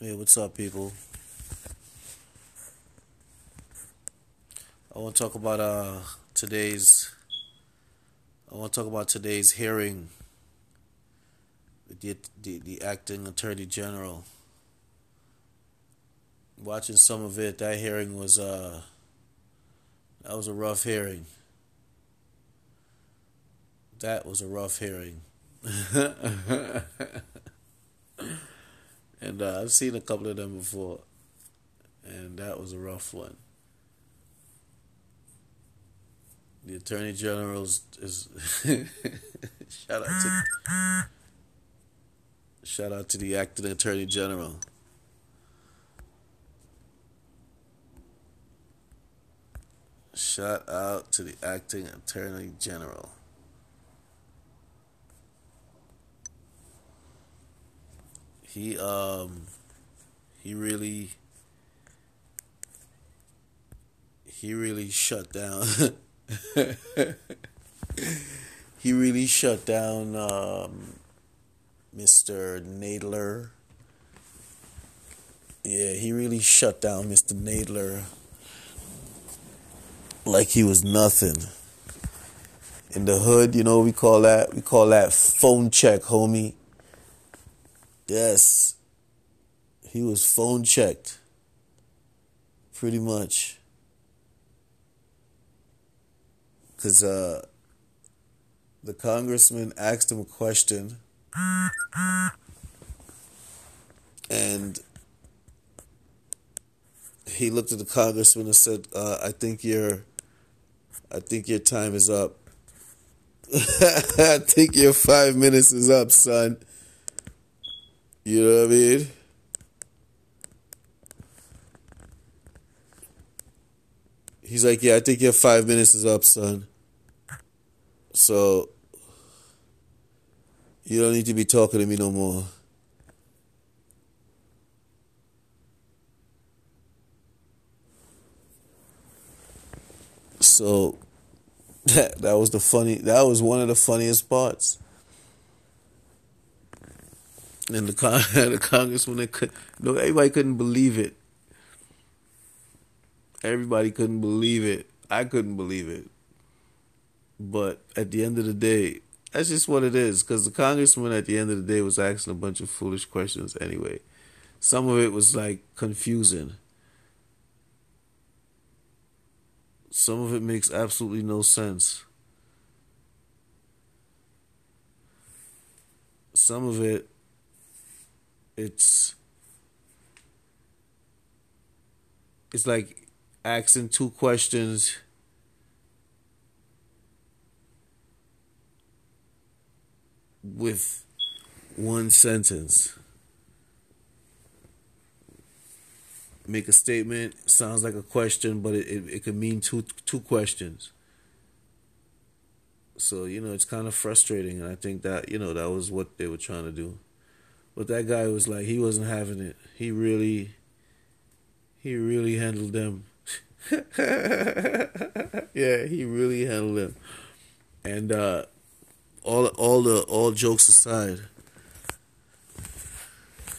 Hey, what's up, people? I want to talk about uh, today's. I want to talk about today's hearing. with The, the the acting attorney general. Watching some of it, that hearing was uh. That was a rough hearing. That was a rough hearing. and uh, I've seen a couple of them before, and that was a rough one. The attorney general is, is shout out to shout out to the acting attorney general. Shout out to the acting attorney general. He um he really he really shut down he really shut down um, Mr. Nadler. Yeah, he really shut down Mr. Nadler like he was nothing. In the hood, you know, we call that we call that phone check, homie. Yes. He was phone checked. Pretty much. because uh, the congressman asked him a question, and he looked at the congressman and said, uh, "I think your, I think your time is up. I think your five minutes is up, son. You know what I mean?" He's like, yeah, I think your five minutes is up, son. So you don't need to be talking to me no more. So that that was the funny that was one of the funniest parts. And the con- the congressman could no everybody couldn't believe it. Everybody couldn't believe it. I couldn't believe it. But at the end of the day, that's just what it is. Because the congressman at the end of the day was asking a bunch of foolish questions anyway. Some of it was like confusing. Some of it makes absolutely no sense. Some of it, it's, it's like asking two questions with one sentence. Make a statement, sounds like a question, but it, it, it could mean two two questions. So, you know, it's kind of frustrating and I think that, you know, that was what they were trying to do. But that guy was like he wasn't having it. He really he really handled them yeah, he really handled them. And uh, all all the all jokes aside,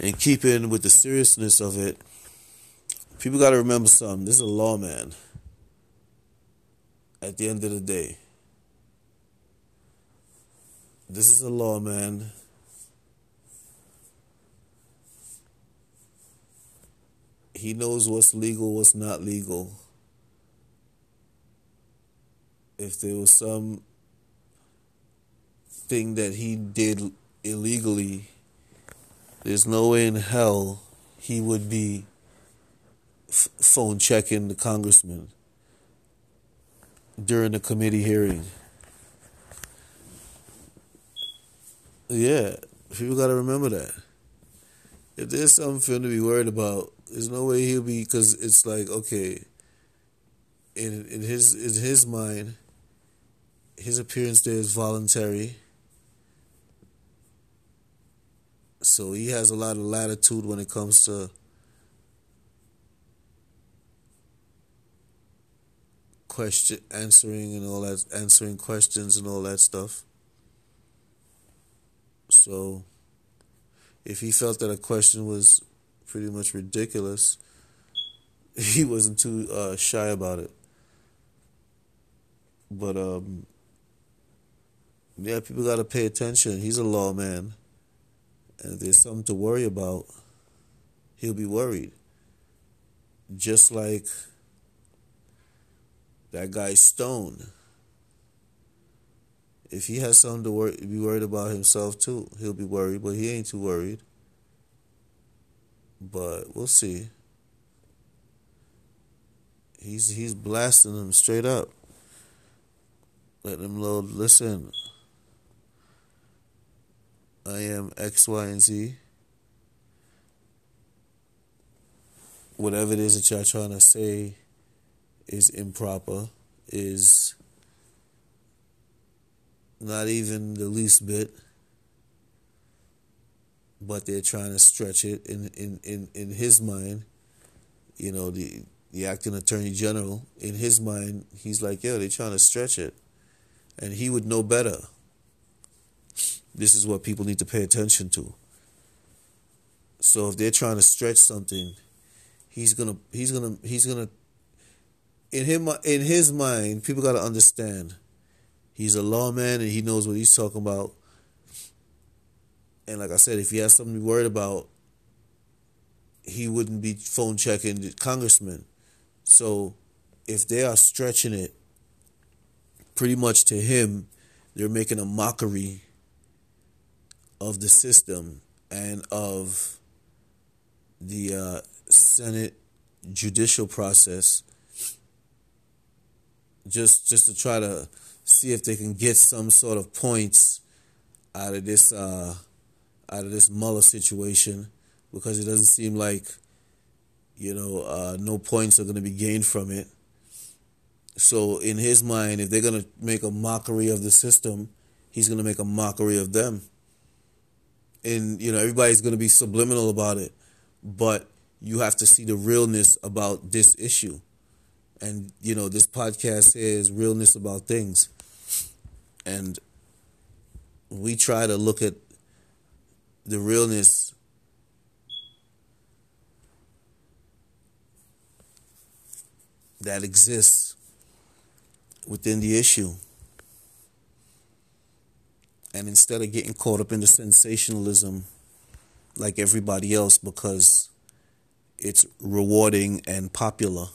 and keeping with the seriousness of it, people got to remember something. This is a lawman. At the end of the day, this is a lawman. He knows what's legal, what's not legal if there was some thing that he did illegally, there's no way in hell he would be f- phone checking the congressman during the committee hearing. Yeah, people got to remember that. If there's something to be worried about, there's no way he'll be because it's like okay. In in his in his mind, his appearance there is voluntary. So he has a lot of latitude when it comes to question answering and all that answering questions and all that stuff. So if he felt that a question was pretty much ridiculous. He wasn't too uh, shy about it. But um, yeah, people got to pay attention. He's a lawman, and if there's something to worry about, he'll be worried. Just like that guy Stone. If he has something to worry, be worried about himself too, he'll be worried. But he ain't too worried. But we'll see. He's he's blasting them straight up. Let them know. Listen. I am X, Y, and Z. Whatever it is that y'all trying to say is improper, is not even the least bit, but they're trying to stretch it in, in, in, in his mind. You know, the the acting attorney general, in his mind, he's like, yo, they're trying to stretch it. And he would know better. This is what people need to pay attention to. So if they're trying to stretch something, he's gonna he's gonna he's gonna in him in his mind, people gotta understand He's a lawman and he knows what he's talking about. And like I said, if he has something to be worried about, he wouldn't be phone checking the congressman. So if they are stretching it pretty much to him, they're making a mockery of the system and of the uh, Senate judicial process just just to try to see if they can get some sort of points out of this uh, out of this Mueller situation because it doesn't seem like you know uh, no points are going to be gained from it. So in his mind, if they're going to make a mockery of the system, he's going to make a mockery of them. And you know everybody's going to be subliminal about it, but you have to see the realness about this issue. And you know this podcast is realness about things and we try to look at the realness that exists within the issue. And instead of getting caught up in the sensationalism like everybody else because it's rewarding and popular.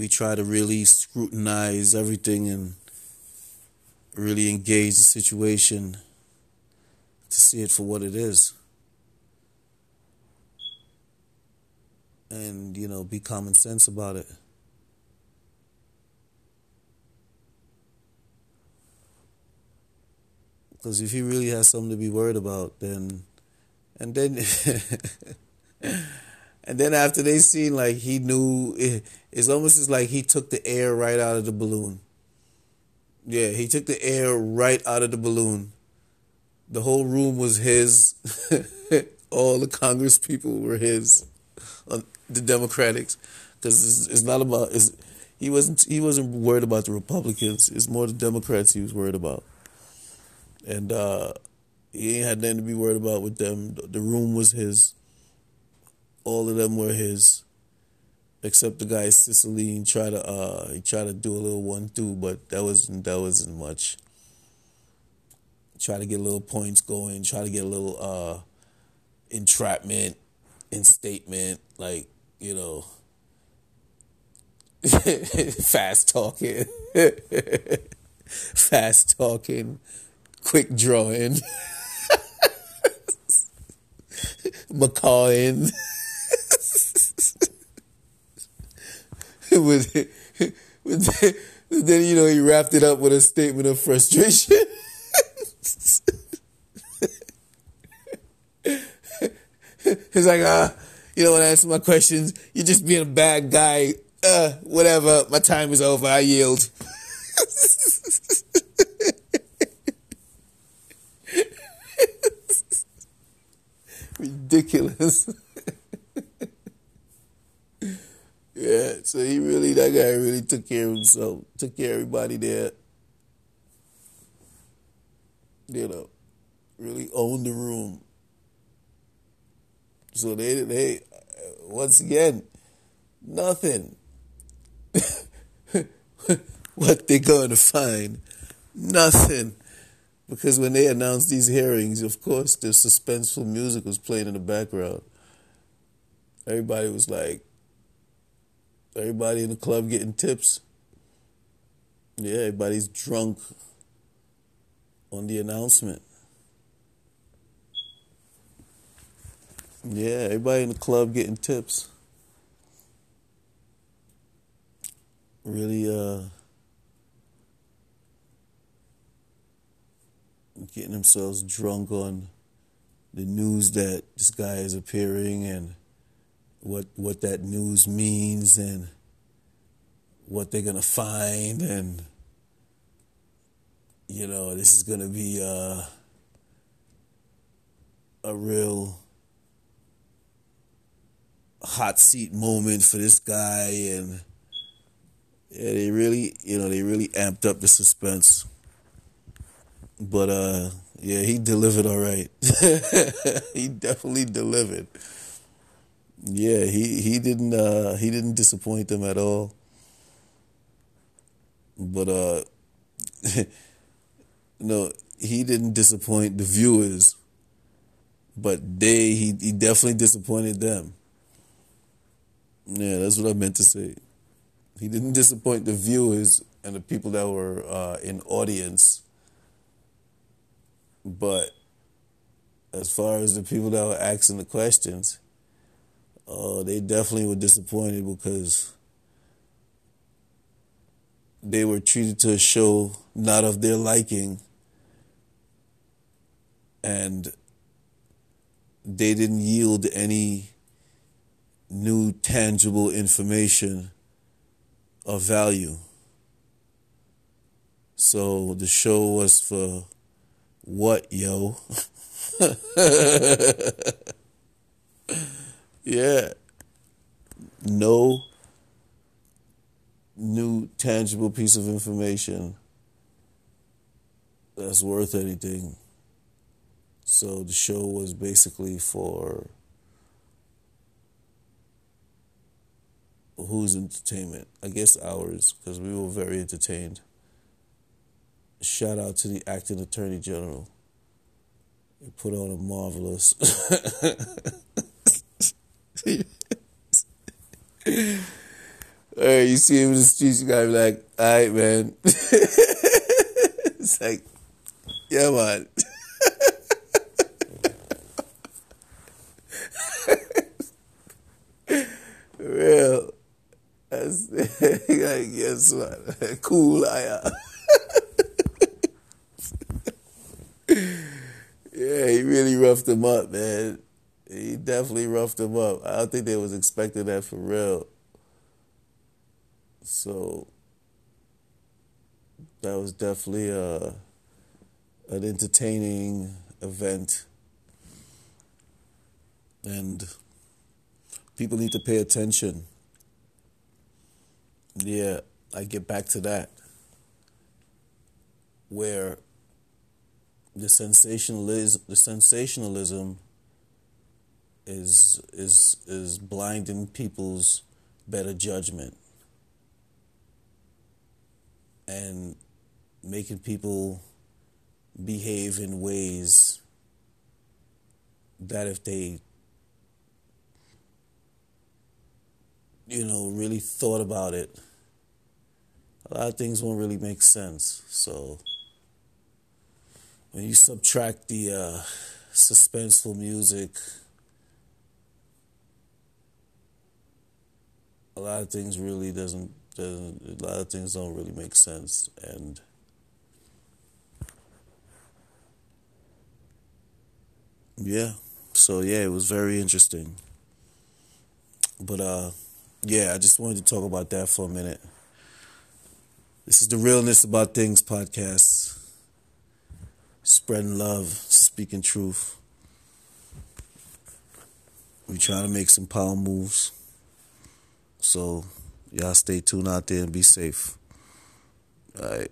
We try to really scrutinize everything and really engage the situation to see it for what it is. And, you know, be common sense about it. Because if he really has something to be worried about, then, and then. And then after they seen like he knew it, it's almost as like he took the air right out of the balloon. Yeah, he took the air right out of the balloon. The whole room was his. All the Congress people were his. Uh, the Democrats, because it's, it's, not about. It's, he wasn't. He wasn't worried about the Republicans. It's more the Democrats he was worried about. And uh, he ain't had nothing to be worried about with them. The room was his all of them were his, except the guy Cicilline tried to uh he tried to do a little one two, but that wasn't that wasn't much. Try to get a little points going, try to get a little uh entrapment, instatement, like, you know fast talking. fast talking, quick drawing. McCawing. with, with then you know he wrapped it up with a statement of frustration. He's like, uh, you don't want to answer my questions. You're just being a bad guy. Uh, whatever. My time is over. I yield. Ridiculous. Yeah, so he really, that guy really took care of himself, took care of everybody there. you know, really owned the room. So they they once again nothing. what they gonna find? Nothing. Because when they announced these hearings, of course, the suspenseful music was playing in the background. Everybody was like, everybody in the club getting tips. Yeah, everybody's drunk on the announcement. Yeah, everybody in the club getting tips. Really, uh, getting themselves drunk on the news that this guy is appearing and what what that news means and what they're gonna find and you know this is gonna be uh, a real hot seat moment for this guy and yeah they really you know they really amped up the suspense. But uh yeah he delivered all right. He definitely delivered yeah he he didn't uh he didn't disappoint them at all. But uh no he didn't disappoint the viewers. But they he, he definitely disappointed them. Yeah that's what i meant to say. He didn't disappoint the viewers and the people that were uh, in audience. But as far as the people that were asking the questions uh, they definitely were disappointed because they were treated to a show not of their liking and they didn't yield any new tangible information of value. So the show was for what, yo? yeah. No new tangible piece of information that's worth anything. So the show was basically for whose entertainment? I guess ours, because we were very entertained. Shout out to the acting attorney general. He put on a marvelous. hey, you see him in the streets, you gotta be like, all right, man. it's like, yeah, man. Real. That's, guess what? Cool I am. yeah, he really roughed him up, man. Definitely roughed him up. I don't think they was expecting that for real. So that was definitely a uh, an entertaining event. And people need to pay attention. Yeah, I get back to that. Where the sensationalism the sensationalism is is is blinding people's better judgment and making people behave in ways that if they you know really thought about it a lot of things won't really make sense. So when you subtract the uh, suspenseful music a lot of things really doesn't, doesn't a lot of things don't really make sense and yeah so yeah it was very interesting. But uh yeah i just wanted to talk about that for a minute. This is the realness about things podcast spreading love speaking truth. We trying to make some power moves so y'all stay tuned out there and be safe. All right.